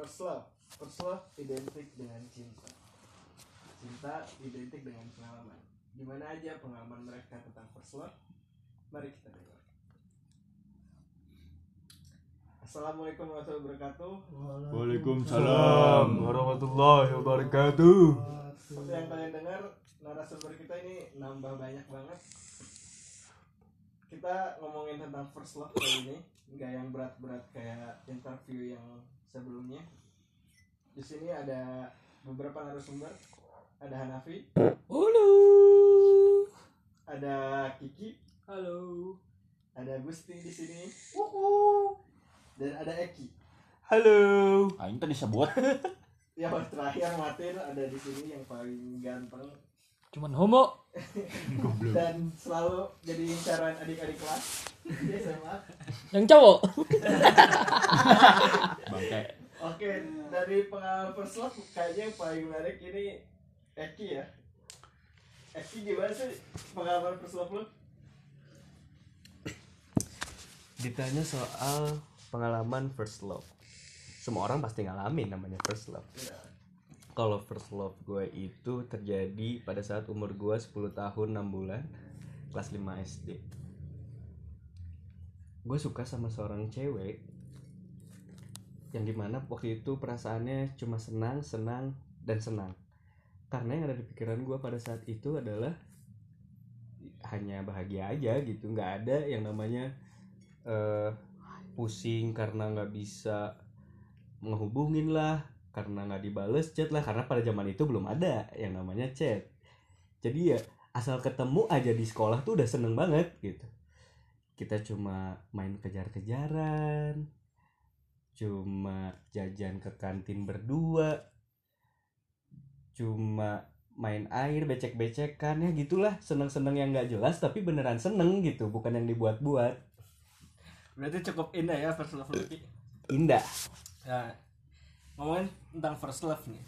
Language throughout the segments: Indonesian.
First love, first love identik dengan cinta. Cinta identik dengan pengalaman. Gimana aja pengalaman mereka tentang first love? Mari kita dengar. Assalamualaikum warahmatullahi wabarakatuh. Waalaikumsalam warahmatullahi wabarakatuh. Seperti yang kalian dengar, narasumber kita ini nambah banyak banget. Kita ngomongin tentang first love kali ini, nggak yang berat-berat kayak interview yang sebelumnya. Di sini ada beberapa narasumber. Ada Hanafi, Halo. ada Kiki, Halo. ada Gusti di sini, dan ada Eki. Halo. Aing tadi sebut. Yang terakhir Martin ada di sini yang paling ganteng Cuman homo. dan selalu jadi incaran adik-adik kelas. Yang cowok. Bangke. Oke, dari pengalaman first love kayaknya yang paling menarik ini Eki ya. Eki gimana sih pengalaman first love lu? ditanya soal pengalaman first love semua orang pasti ngalamin namanya first love Ya. kalau first love gue itu terjadi pada saat umur gue 10 tahun 6 bulan kelas 5 SD gue suka sama seorang cewek yang di mana waktu itu perasaannya cuma senang senang dan senang. Karena yang ada di pikiran gue pada saat itu adalah hanya bahagia aja gitu. Nggak ada yang namanya eh, pusing karena nggak bisa ngehubungin lah karena nggak dibales chat lah. Karena pada zaman itu belum ada yang namanya chat. Jadi ya asal ketemu aja di sekolah tuh udah seneng banget gitu. Kita cuma main kejar-kejaran cuma jajan ke kantin berdua cuma main air becek-becekan ya gitulah seneng-seneng yang nggak jelas tapi beneran seneng gitu bukan yang dibuat-buat Berarti cukup indah ya first love lu Ki. indah Nah, ngomongin tentang first love nih.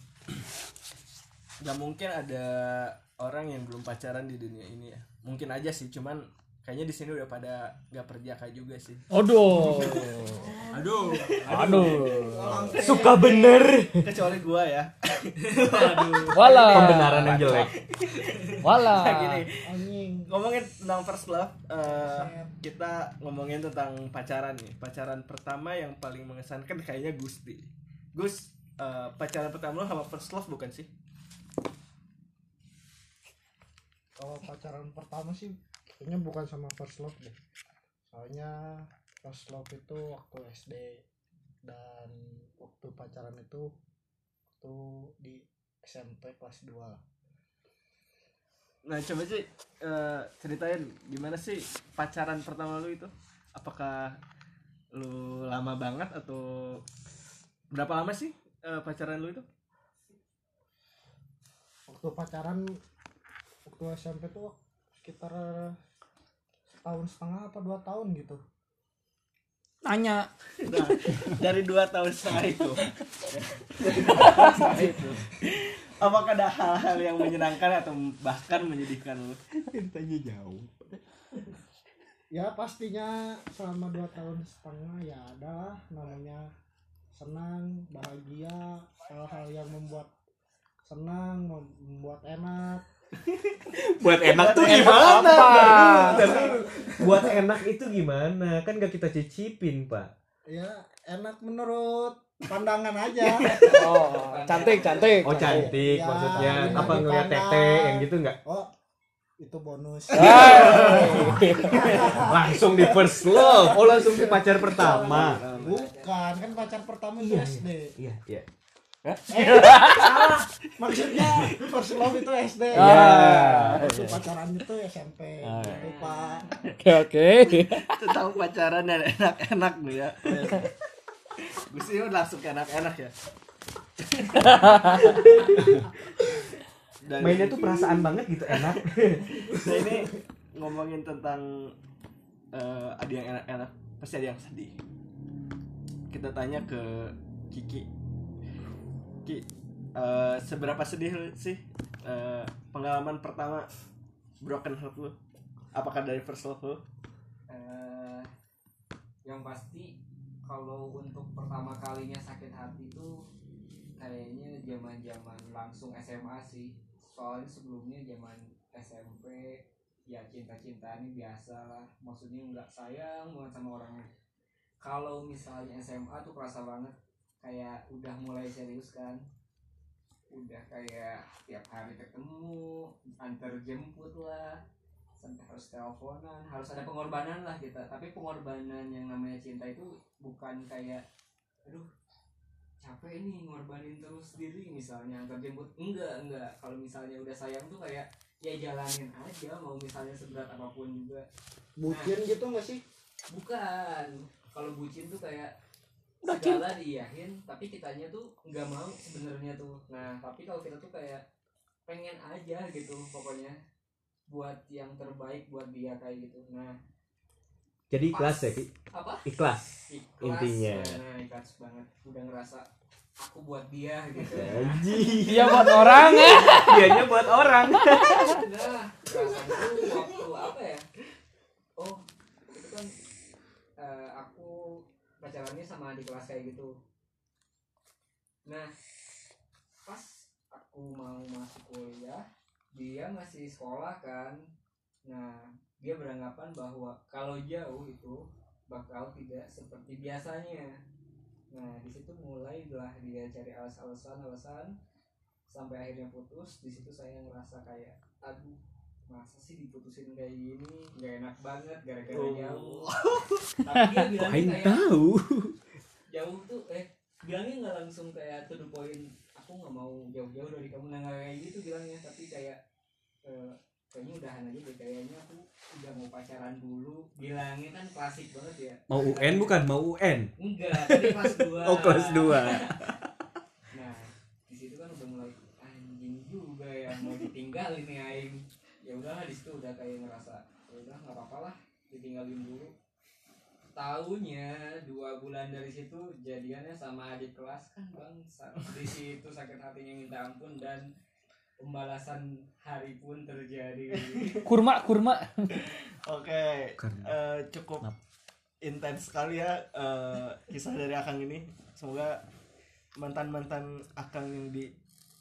Gak mungkin ada orang yang belum pacaran di dunia ini ya. Mungkin aja sih, cuman kayaknya di sini udah pada gak perjaka juga sih. Aduh. Aduh, Aduh. suka bener kecuali gua ya. Wala. pembenaran yang jelek Wala. Nah, gini, ngomongin tentang first love, eh, kita ngomongin tentang pacaran nih. Pacaran pertama yang paling mengesankan kayaknya Gusti. Gus, eh, pacaran pertama lo sama first love bukan sih? kalau pacaran pertama sih kayaknya bukan sama first love deh soalnya first love itu waktu SD dan waktu pacaran itu waktu di SMP kelas 2 Nah coba sih eh, ceritain gimana sih pacaran pertama lu itu? Apakah lu lama banget atau berapa lama sih eh, pacaran lu itu? waktu pacaran waktu SMP tuh sekitar setahun setengah apa dua tahun gitu. Nanya. Nah, dari dua tahun setengah itu, dari dua tahun setengah itu, apakah ada hal-hal yang menyenangkan atau bahkan menyedihkan lu? tanya jauh. Ya pastinya selama dua tahun setengah ya adalah namanya senang bahagia hal-hal yang membuat senang mem- membuat enak buat enak tuh gimana? buat enak itu gimana? Kan gak kita cicipin pak. Ya enak menurut pandangan aja. Oh, cantik, cantik. oh cantik Ya, maksudnya. apa ngeliat tete yang gitu nggak? Oh itu bonus. Langsung di first love. Oh langsung di pacar pertama. Bukan kan pacar pertama itu SD iya iya eh, salah maksudnya first love itu SD Ah. waktu pacaran itu SMP Ah, gitu pak Oke, oke. Tentang pacaran yang enak-enak nih ya. Gue sih langsung ke enak-enak ya. Dan mainnya tuh perasaan banget gitu enak Nah ini ngomongin tentang eh, ada yang enak-enak, pasti ada yang sedih. Kita tanya ke Kiki. Ki, eh, seberapa sedih sih eh, pengalaman pertama broken heart lu? Apakah dari first love lu? Eh, yang pasti kalau untuk pertama kalinya sakit hati itu kayaknya zaman zaman langsung SMA sih soalnya sebelumnya zaman SMP ya cinta cintaan ini biasa lah maksudnya nggak sayang banget sama orangnya kalau misalnya SMA tuh kerasa banget kayak udah mulai serius kan. Udah kayak tiap hari ketemu antar jemput lah sampai harus teleponan. Harus ada pengorbanan lah kita. Tapi pengorbanan yang namanya cinta itu bukan kayak aduh capek nih ngorbanin terus diri misalnya antar jemput. Enggak enggak. Kalau misalnya udah sayang tuh kayak ya jalanin aja mau misalnya seberat apa pun juga. Bucin gitu nggak sih? Bukan. Kalau bucin tuh kayak segala diiyahin tapi kitanya tuh nggak mau sebenarnya tuh nah tapi kalau kita tuh kayak pengen aja gitu pokoknya buat yang terbaik buat dia kayak gitu nah Jadi ikhlas ya, Ki? apa Ikhlas. ikhlas Intinya. nah ikhlas banget udah ngerasa aku buat dia gitu Iya buat orang ya. Dianya buat orang. nah rasanya tuh waktu apa ya oh itu kan eh, aku pacarannya sama adik kelas kayak gitu. Nah pas aku mau masuk kuliah dia masih sekolah kan. Nah dia beranggapan bahwa kalau jauh itu bakal tidak seperti biasanya. Nah di situ mulailah dia cari alasan-alasan alasan sampai akhirnya putus. Di situ saya ngerasa kayak aduh masa sih diputusin kayak gini? Nggak enak banget gara-gara jauh. Tapi dia Aing kayak tahu. jauh tuh eh bilangnya nggak langsung kayak to the point aku nggak mau jauh-jauh dari kamu. Nah nggak kayak gitu bilangnya tapi kayak eh, kayaknya udahan aja deh. Kayaknya aku udah mau pacaran dulu. Bilangnya kan klasik banget ya. Mau UN bukan? Mau UN. enggak tadi kelas 2 Oh, kelas 2. nah di situ kan udah mulai anjing juga ya mau ditinggalin aing ya udahlah di situ udah kayak ngerasa ya udah nggak apa-apa lah ditinggalin dulu. Tahunya dua bulan dari situ jadiannya sama adik kelas kan bangsa di situ sakit hatinya minta ampun dan pembalasan hari pun terjadi. Kurma kurma. Oke, Karena- eh, cukup intens sekali ya eh, kisah dari Akang ini. Semoga mantan-mantan Akang yang di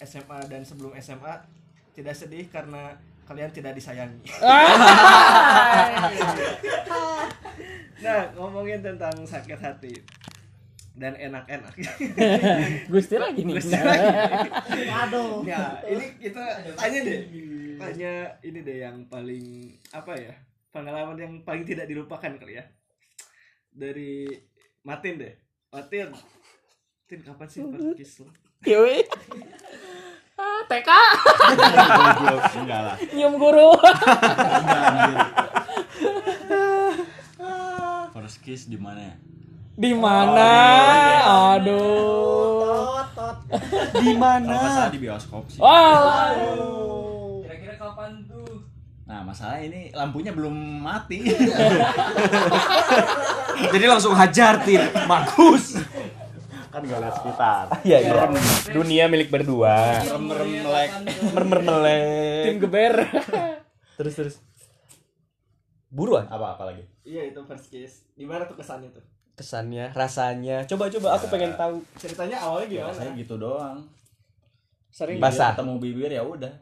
SMA dan sebelum SMA tidak sedih karena kalian tidak disayangi. nah, ngomongin tentang sakit hati dan enak-enak. Gusti lagi nih. Gusti lagi. aduh Ya, ini kita tanya deh. Tanya ini deh yang paling apa ya? Pengalaman yang paling tidak dilupakan kali ya. Dari Matin deh. Matin. Tin kapan sih first kiss lo? Kiwi. TK enggak lah. nyium guru. First kiss di mana ya? Di mana? Aduh. tot Di Kalau mana? di bioskop sih. Wah. kira-kira kapan tuh Nah, masalah ini lampunya belum mati. Jadi langsung hajar Tin. Bagus. Kan nggak lihat sekitar. Iya, iya. Dunia milik berdua. Merem melek. Mermer melek. Tim geber. Terus terus. Buruan Apa apa lagi? Iya, itu first kiss. Gimana tuh kesannya tuh? kesannya, rasanya. Coba coba aku Ya. pengen tahu. Ceritanya awalnya Ya, gimana? saya gitu doang. Sering Basah. Ketemu bibir ya udah.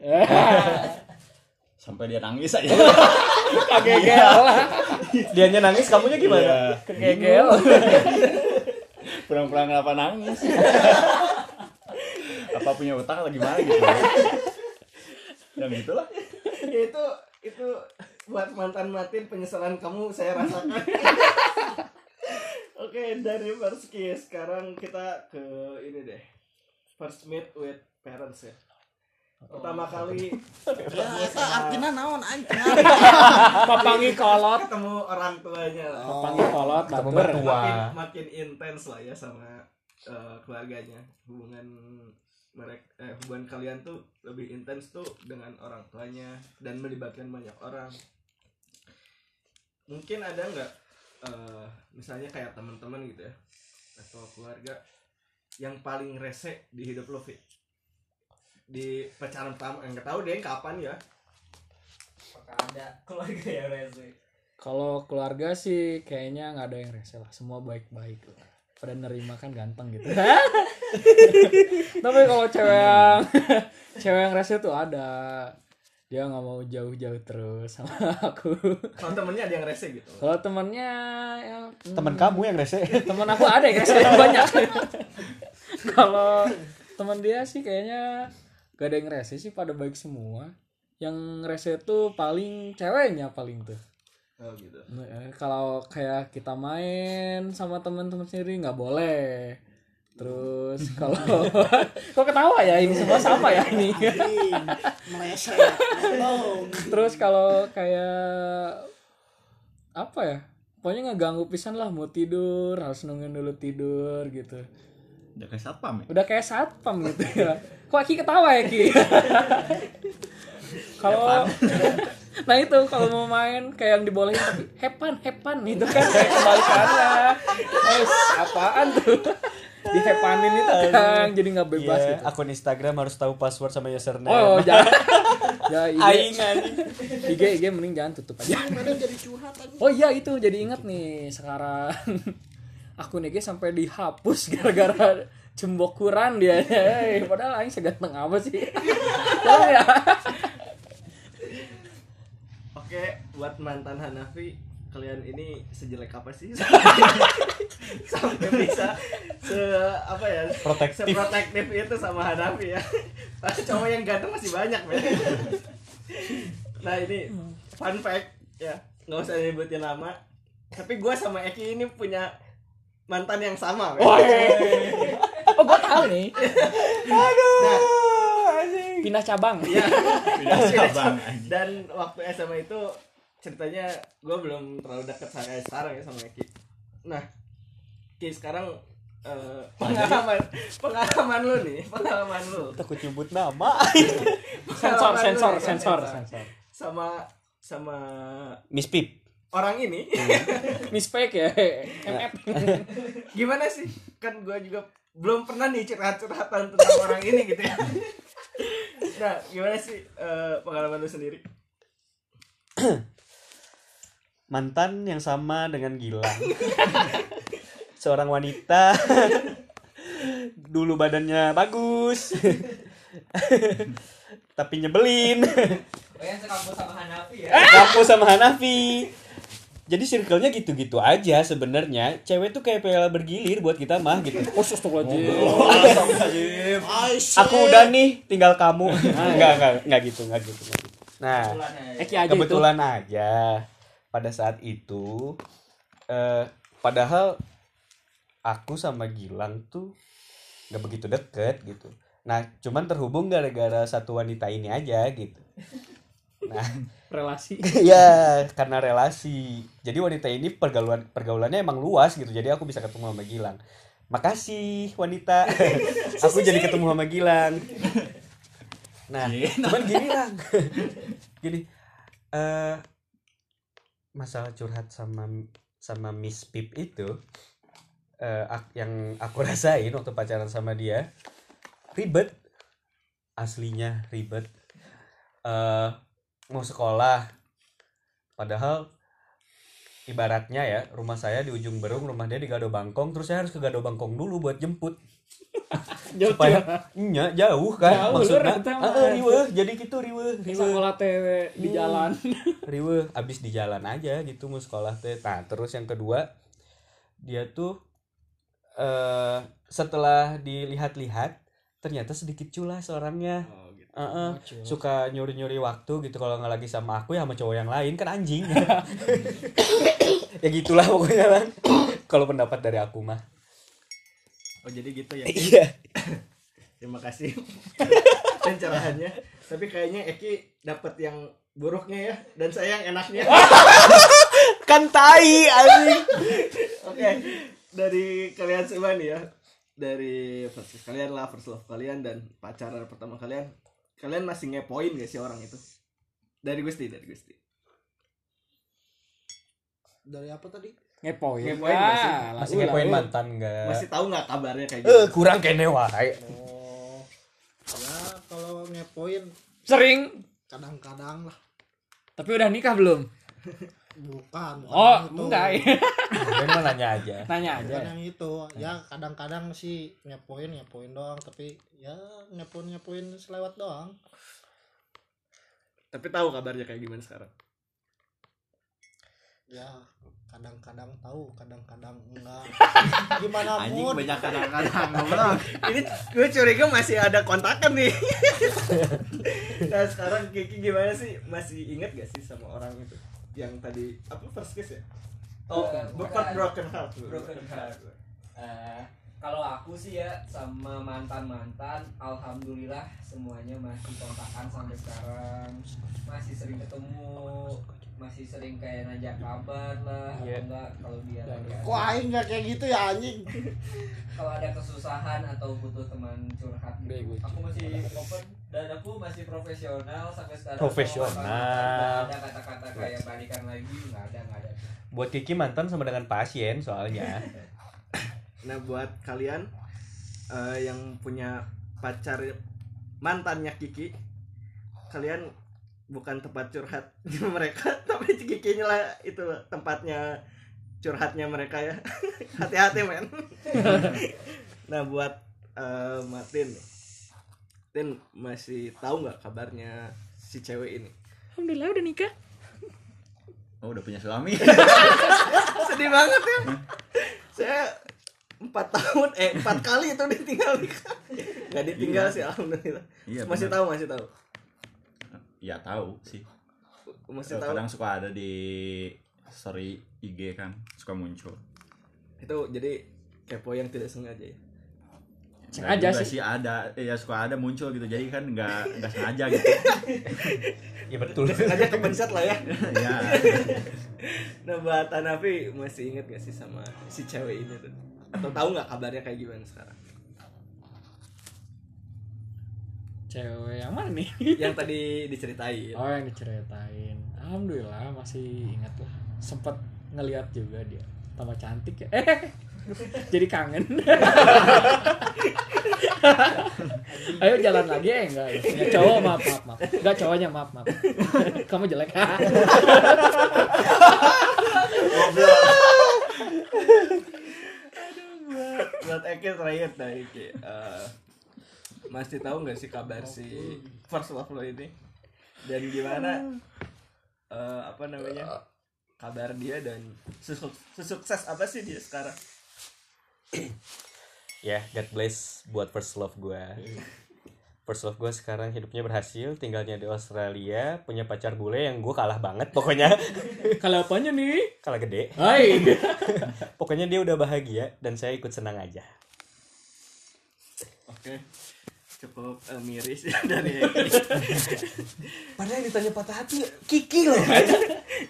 Sampai dia nangis aja. Kagegel lah. Dianya nangis, kamunya gimana? Iya. Kegegel. Pulang-pulang kenapa nangis? apa punya utang atau gimana gitu? Yang gitulah. Ya, itu itu buat mantan Matin penyesalan kamu saya rasakan. Oke, dari first kiss sekarang kita ke ini deh. First meet with parents ya. Pertama kali. Ya eta artinya naon anjing? Papangi kolot. ketemu orang tuanya. Lah. Papangi kolot Ketemu mertua. makin makin intens lah ya sama eh, keluarganya. Hubungan mereka eh, hubungan kalian tuh lebih intens tuh dengan orang tuanya dan melibatkan banyak orang. Mungkin ada nggak eh, misalnya kayak teman-teman gitu ya atau keluarga yang paling rese di hidup lo Fit di pacaran pertama nggak tahu deh kapan ya? Apakah ada keluarga ya rese? Kalau keluarga sih kayaknya nggak ada yang rese lah. Semua baik-baik lah. pada nerima kan ganteng gitu. Tapi kalau cewek yang cewek yang rese tuh ada. Dia nggak mau jauh-jauh terus sama aku. Kalau temennya ada yang rese gitu. kalau temennya ya, teman kamu yang rese? Teman aku ada yang rese banyak. Kalau teman dia sih kayaknya gak ada yang rese sih pada baik semua. Yang rese tuh paling ceweknya paling tuh. Oh gitu. Nah, eh, kalau kayak kita main sama teman-teman sendiri nggak boleh. Terus kalau kok ketawa ya? Ini semua sama ya ini? Meleset. Terus kalau kayak apa ya? Pokoknya ngeganggu pisan lah mau tidur harus nungguin dulu tidur gitu Udah kayak satpam ya? udah kayak satpam gitu ya. Kok Aki ketawa ya Ki? Kalau nah itu kalau mau main kayak yang dibolehin tapi hepan hepan itu kan. Kayak kebalikannya Guys, apaan tuh? Di hepanin itu kan jadi nggak bebas Iya, gitu. akun Instagram harus tahu password sama username. Oh jangan. Ya IG, anjing. IG IG mending jangan tutup aja. Mana jadi curhat anjing Oh iya itu jadi inget nih sekarang akun IG sampai dihapus gara-gara cembokuran dia. Hey, padahal aing seganteng apa sih? Tolong ya. Oke, buat mantan Hanafi, kalian ini sejelek apa sih? Sampai bisa se apa ya? Protektif. Seprotektif itu sama Hanafi ya. Pas cowok yang ganteng masih banyak, men. Nah, ini fun fact ya. nggak usah nyebutin nama. Tapi gua sama Eki ini punya mantan yang sama, men. Oh gue tahu nih. Nah, Pindah cabang. Iya. Pindah cabang. Dan waktu SMA itu ceritanya gue belum terlalu dekat sama sekarang ya sama Eki. Nah, Ki sekarang eh, pengalaman pengalaman lu nih, pengalaman lu takut nyebut nama Sensor sensor sensor sensor. sama sama Miss Pip orang ini Mispek ya. MF. gimana sih? Kan gue juga belum pernah nih curhat-curhatan tentang orang ini gitu ya. Nah, gimana sih eh, pengalaman lu sendiri? mantan yang sama dengan Gilang seorang wanita dulu badannya bagus tapi nyebelin Oh yang sekampus sama Hanafi ya? kampus sama Hanafi jadi circle-nya gitu-gitu aja sebenarnya. Cewek tuh kayak piala bergilir buat kita mah gitu. Oh astagfirullahaladzim. aku udah nih tinggal kamu. Nggak nggak nggak gitu nggak gitu, nggak gitu. nah Eki aja itu. kebetulan aja pada saat itu eh padahal aku sama Gilang tuh nggak begitu deket gitu. Nah cuman terhubung gara-gara satu wanita ini aja gitu nah. Relasi. ya karena relasi. Jadi wanita ini pergaulan pergaulannya emang luas gitu. Jadi aku bisa ketemu sama Gilang. Makasih wanita. Aku jadi ketemu sama Gilang. Nah cuman gini lang. Gini eh masalah curhat sama sama Miss Pip itu ak- yang aku rasain waktu pacaran sama dia ribet. Aslinya ribet. Eh mau sekolah. Padahal ibaratnya ya rumah saya di ujung berung rumah dia di Gado Bangkong terus saya harus ke Gado Bangkong dulu buat jemput. Jauh supaya nya jauh kan Jauh, maksudnya. Heeh, mah. riweuh jadi gitu riweuh. Riweuh sekolah teh di Hmm. jalan. riweuh abis di jalan aja gitu mau sekolah teh nah terus yang kedua dia tuh eh setelah dilihat-lihat ternyata sedikit culas orangnya. Oh, gitu. Heeh. suka nyuri-nyuri waktu gitu kalau nggak lagi sama aku ya sama cowok yang lain kan anjing ya gitulah pokoknya lah kalau pendapat dari aku mah Oh, jadi gitu ya. iya Terima kasih pencerahannya. Tapi kayaknya Eki dapat yang buruknya ya dan saya yang enaknya. kan tai anjing Oke, dari kalian semua nih ya. Dari first kalian lah, first love kalian dan pacaran pertama kalian. Kalian masih ngepoin gak sih orang itu? Dari Gusti, dari Gusti. dari apa tadi Ngepoin. Ngepoin? Ah, masih ulah, ngepoin ulah. mantan enggak Masih tahu nggak kabarnya kayak eh gitu? kurang kene wae oh ya kalau ngepoin Sering. kadang-kadang lah Tapi udah nikah belum? bukan bukan Oh, itu. enggak. Ini mah nanya aja. Nanya bukan aja. yang itu ya kadang-kadang sih nyepoin nyepoin doang tapi ya nyepoin nyepoin selewat doang Tapi tahu kabarnya kayak gimana sekarang? ya kadang-kadang tahu kadang-kadang enggak gimana Anjing banyak kadang-kadang. Ini gue curiga masih ada kontakan nih. nah sekarang Kiki gimana sih? Masih inget gak sih sama orang itu? Yang tadi apa first kiss ya? Oh, Eh, bukan bukan. broken heart. Broken heart. Eh, kalau aku sih ya sama mantan mantan, alhamdulillah semuanya masih kontakan sampai sekarang, masih sering ketemu, masih sering kayak nanya kabar lah, atau Iya. enggak kalau dia lagi ada- kok aing nggak kayak gitu ya anjing kalau ada kesusahan atau butuh teman curhat gitu, aku masih open dan aku masih profesional sampai sekarang. Profesional. Ada kata-kata kayak balikan lagi, nggak ada nggak ada. Buat Kiki mantan sama dengan pasien soalnya. Nah buat kalian eh, yang punya pacar mantannya Kiki, kalian bukan tempat curhat mereka, tapi Kikinya lah itu tempatnya curhatnya mereka ya. Hati-hati men. nah buat eh, Martin, Martin masih tahu nggak kabarnya si cewek ini? Alhamdulillah udah nikah. Oh, udah punya suami. Sedih banget ya. Saya empat tahun eh empat kali itu ditinggal nikah. Nggak ditinggal sih alhamdulillah. Iya, masih tahu masih tahu. Ya tahu sih. Masih tahu. Kadang suka ada di story IG kan, suka muncul. Itu jadi kepo yang tidak sengaja ya. Sengaja Nggak juga sih. ada, ya suka ada muncul gitu. Jadi kan nggak nggak sengaja gitu. Iya betul. Sengaja kepencet lah ya. ya. Nah buat Hanafi masih inget gak sih sama si cewek ini tuh? Atau tahu nggak kabarnya kayak gimana sekarang? Cewek yang mana nih? Yang tadi diceritain. Oh yang diceritain. Alhamdulillah masih ingat lah. Sempet ngeliat juga dia. Tambah cantik ya. Eh, jadi kangen. Ayo jalan lagi eh enggak ya. Ya, cowok maaf maaf maaf. Enggak cowoknya maaf maaf. Kamu jelek. buat Eki terakhir dah Eki Eh, masih tahu nggak sih kabar si first love lo ini dan gimana eh, apa namanya kabar dia dan sesuk- sesukses apa sih dia sekarang Ya, God bless buat first love gue. First love gue sekarang hidupnya berhasil, tinggalnya di Australia, punya pacar bule yang gue kalah banget pokoknya. Kalau apanya nih? kalah gede. Hai. Pokoknya dia udah bahagia dan saya ikut senang aja. oke cukup eh, miris ya dari Padahal ditanya patah hati Kiki loh.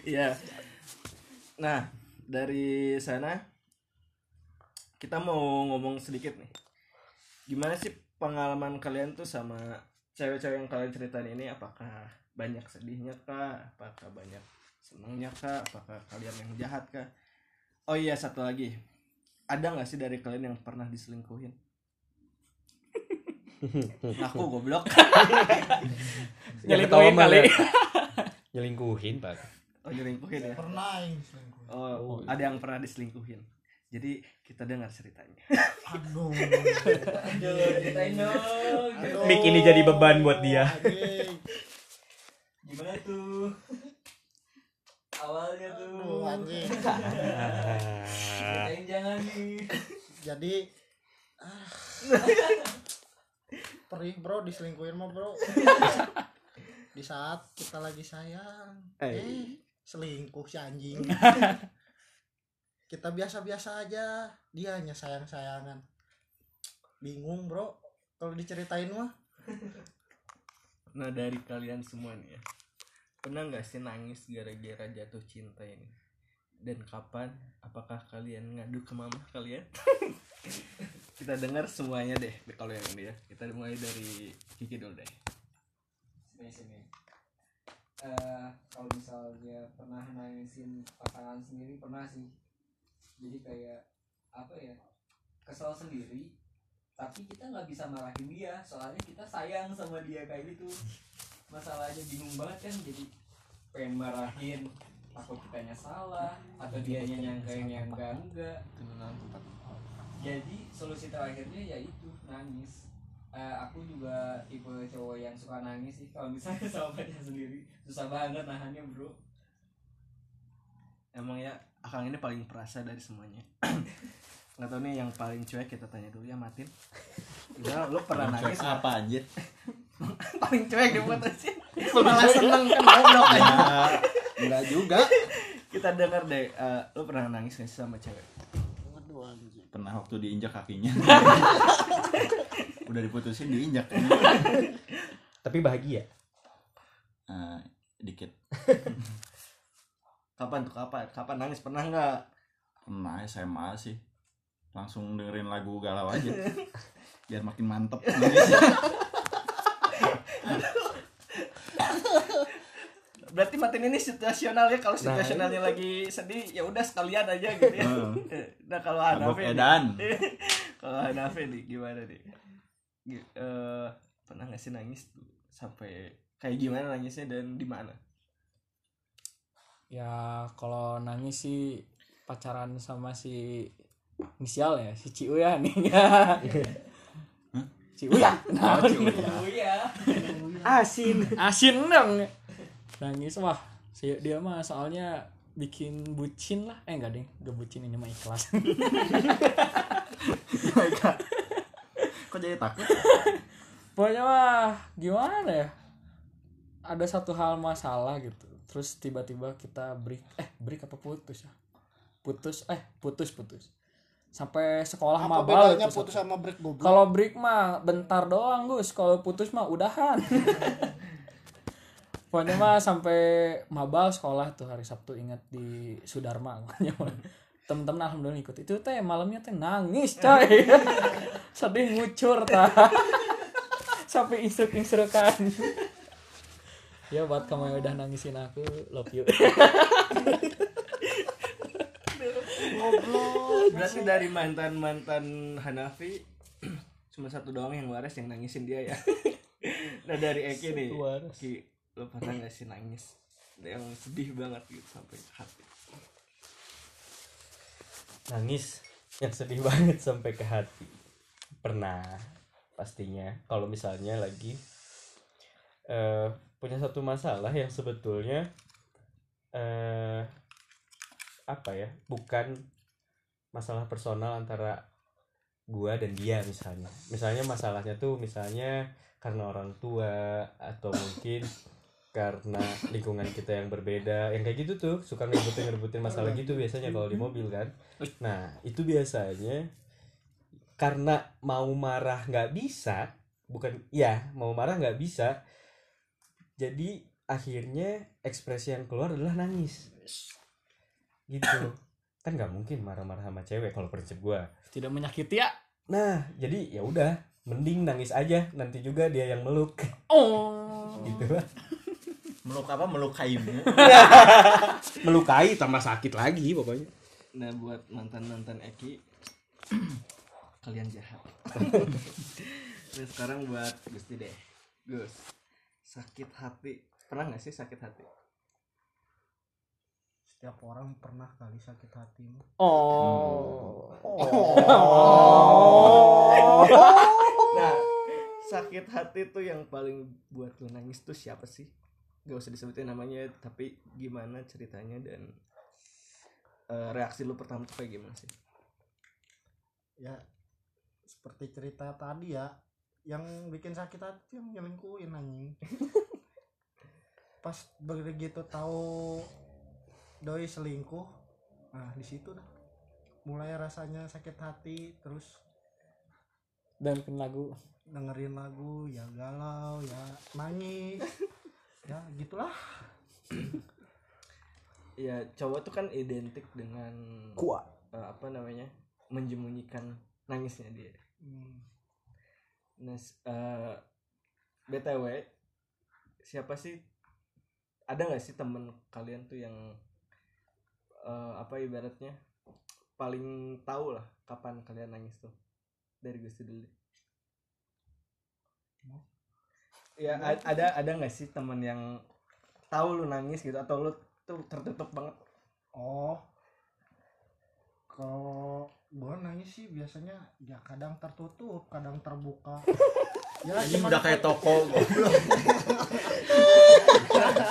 Iya. Nah, dari sana kita mau ngomong sedikit nih. Gimana sih pengalaman kalian tuh sama cewek-cewek yang kalian ceritain ini? Apakah banyak sedihnya kah? Apakah banyak senangnya kah? Apakah kalian yang jahat kah? Oh iya, satu lagi. Ada nggak sih dari kalian yang pernah diselingkuhin? Ngaku goblok. Nyelingkuhin kali. Nyelingkuhin, Pak. Oh, nyelingkuhin ya. pernah aing selingkuh Oh, ada yang pernah diselingkuhin. Jadi kita dengar ceritanya. aduh Aduh, ceritain dong. Aduh. Mik ini jadi beban buat dia. Gimana tuh? Awalnya Aduh, tuh. anjing. Ceritain jangan nih. jadi ah. perih bro diselingkuhin mah bro di saat kita lagi sayang Eh. eh selingkuh si anjing kita biasa-biasa aja dia hanya sayang-sayangan bingung bro kalau diceritain mah Nah dari kalian semua nih ya Pernah nggak sih nangis gara-gara jatuh cinta ini? Dan kapan? Apakah kalian ngadu ke mama kalian? Kita dengar semuanya deh kalau yang ini ya Kita mulai dari Kiki dulu deh Sini sini. Eh, kalau misalnya pernah nangisin pasangan sendiri pernah sih. Jadi kayak apa ya? Kesel sendiri. Tapi kita nggak bisa marahin dia, soalnya kita sayang sama dia kayak gitu. Masalahnya bingung banget kan, jadi pengen marahin takut kitanya salah atau dia nyangka yang enggak enggak jadi solusi terakhirnya yaitu nangis Eh, aku juga tipe cowok yang suka nangis sih kalau misalnya sama pacar sendiri susah banget nahannya bro Emang ya Akang ini paling perasa dari semuanya. Nggak tahu nih yang paling cuek kita tanya dulu ya Matin. Gimana lu pernah Cuek nangis apa anjir? paling cuek diputusin. Malah seneng kan goblok aja. Ya, enggak juga. Kita denger deh, eh, lu pernah nangis gak sih sama cewek? Pernah waktu diinjak kakinya. Udah diputusin diinjak. Tapi bahagia. Eh, dikit. Kapan tuh kapan? Kapan nangis pernah nggak? Pernah SMA sih. Langsung dengerin lagu galau aja. Biar makin mantep nangisnya. Berarti Matin ini situasional ya kalau situasionalnya lagi sedih ya udah sekalian aja gitu ya. Nah kalau Hanafi edan. kalau Hanafi nih gimana nih? Gi- eh, pernah nggak sih nangis tuh sampai kayak gimana nangisnya dan di mana? Ya kalau nangis sih pacaran sama si inisial ya si Ciu ya nih. Ya? Ciu ya. Nah, oh iya asin. Asin dong. Nangis wah si dia mah soalnya bikin bucin lah. Eh enggak deh. Gak bucin ini mah ikhlas. Kok jadi takut? pokoknya mah gimana ya? Ada satu hal masalah gitu terus tiba-tiba kita break. Eh break apa putus ya? Putus eh putus putus. Sampai sekolah Apa mabal bedanya putus sama break goblok? kalau break mah bentar doang gus. Kalau putus mah udahan. Pokoknya mah sampai mabal sekolah tuh hari sabtu ingat di Sudarma. Pokoknya temen-temen alhamdulillah ikut itu teh malamnya teh nangis coy. Sedih ngucur tah. Sampai instruk instrukan ya buat kamu yang udah nangisin aku love you Berarti dari mantan mantan Hanafi cuma satu doang yang waras yang nangisin dia ya. nah dari Eki nih. Ki, lo pernah nggak sih nangis yang sedih banget gitu sampai ke hati? Nangis yang sedih banget sampai ke hati. Pernah pastinya kalau misalnya lagi eh punya satu masalah yang sebetulnya eh apa ya bukan masalah personal antara gua dan dia misalnya. Misalnya masalahnya tuh misalnya karena orang tua atau mungkin karena lingkungan kita yang berbeda. Yang kayak gitu tuh suka ngerebutin ngerebutin masalah gitu biasanya kalau di mobil kan. Nah itu biasanya karena mau marah nggak bisa bukan ya mau marah nggak bisa jadi akhirnya ekspresi yang keluar adalah nangis. Gitu. Kan nggak mungkin marah-marah sama cewek kalau prinsip gua. Tidak menyakiti ya? Nah jadi ya udah mending nangis aja. Nanti juga dia yang meluk. Oh. Gitu. Meluk apa? Melukaimu. melukai tambah sakit lagi pokoknya. Nah buat mantan mantan Eki, kalian jahat. nah sekarang buat Gusti deh, Gus, sakit hati pernah nggak sih sakit hati? Setiap orang pernah kali sakit hati mah. oh Nah sakit hati tuh yang paling buat lo nangis tuh siapa sih? Gak usah disebutin namanya, tapi gimana ceritanya dan eh, reaksi lu pertama tuh kayak gimana sih? Ya seperti cerita tadi ya, yang bikin sakit hati yang nyelingkuhin anjing. Pas begitu tahu doi selingkuh, nah di situ dah mulai rasanya sakit hati terus dan bikin lagu dengerin lagu ya galau ya nangis ya gitulah Ya cowok tuh kan identik dengan kuat eh, apa namanya menyembunyikan nangisnya dia. Hmm. Nah, s- eh, btw siapa sih ada nggak sih temen kalian tuh yang eh, apa ibaratnya paling tahu lah kapan kalian nangis tuh dari Gusti dulu. Ya ada ada nggak sih temen yang tahu lu nangis gitu atau lu tuh tertutup banget oh kalau gua nangis sih biasanya ya kadang tertutup kadang terbuka. Ya Ini cuman udah kayak toko.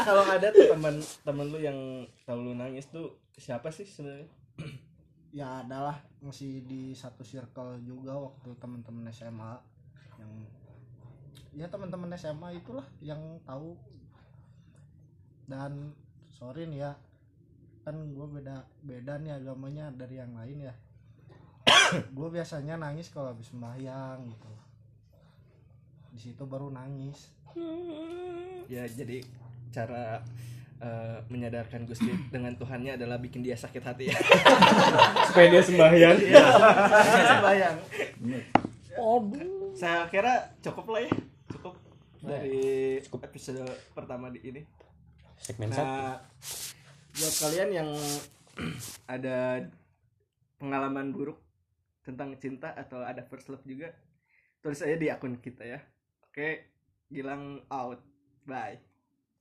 kalau ada tuh teman teman lu yang tahu lu nangis tuh siapa sih sebenarnya? Ya adalah masih di satu circle juga waktu teman-teman SMA yang ya teman-teman SMA itulah yang tahu. Dan sorry nih ya kan gue beda beda nih agamanya dari yang lain ya. Gue biasanya nangis kalau habis sembahyang gitu. Di situ baru nangis. Ya jadi cara eh, menyadarkan Gusti dengan Tuhannya adalah bikin dia sakit hati ya. Supaya dia sembahyang. Sembayang Aduh. saya kira cukup lah ya. Cukup dari episode pertama di ini. Segmen satu. Buat kalian yang ada pengalaman buruk tentang cinta atau ada first love juga tulis aja di akun kita ya. Oke Gilang out. Bye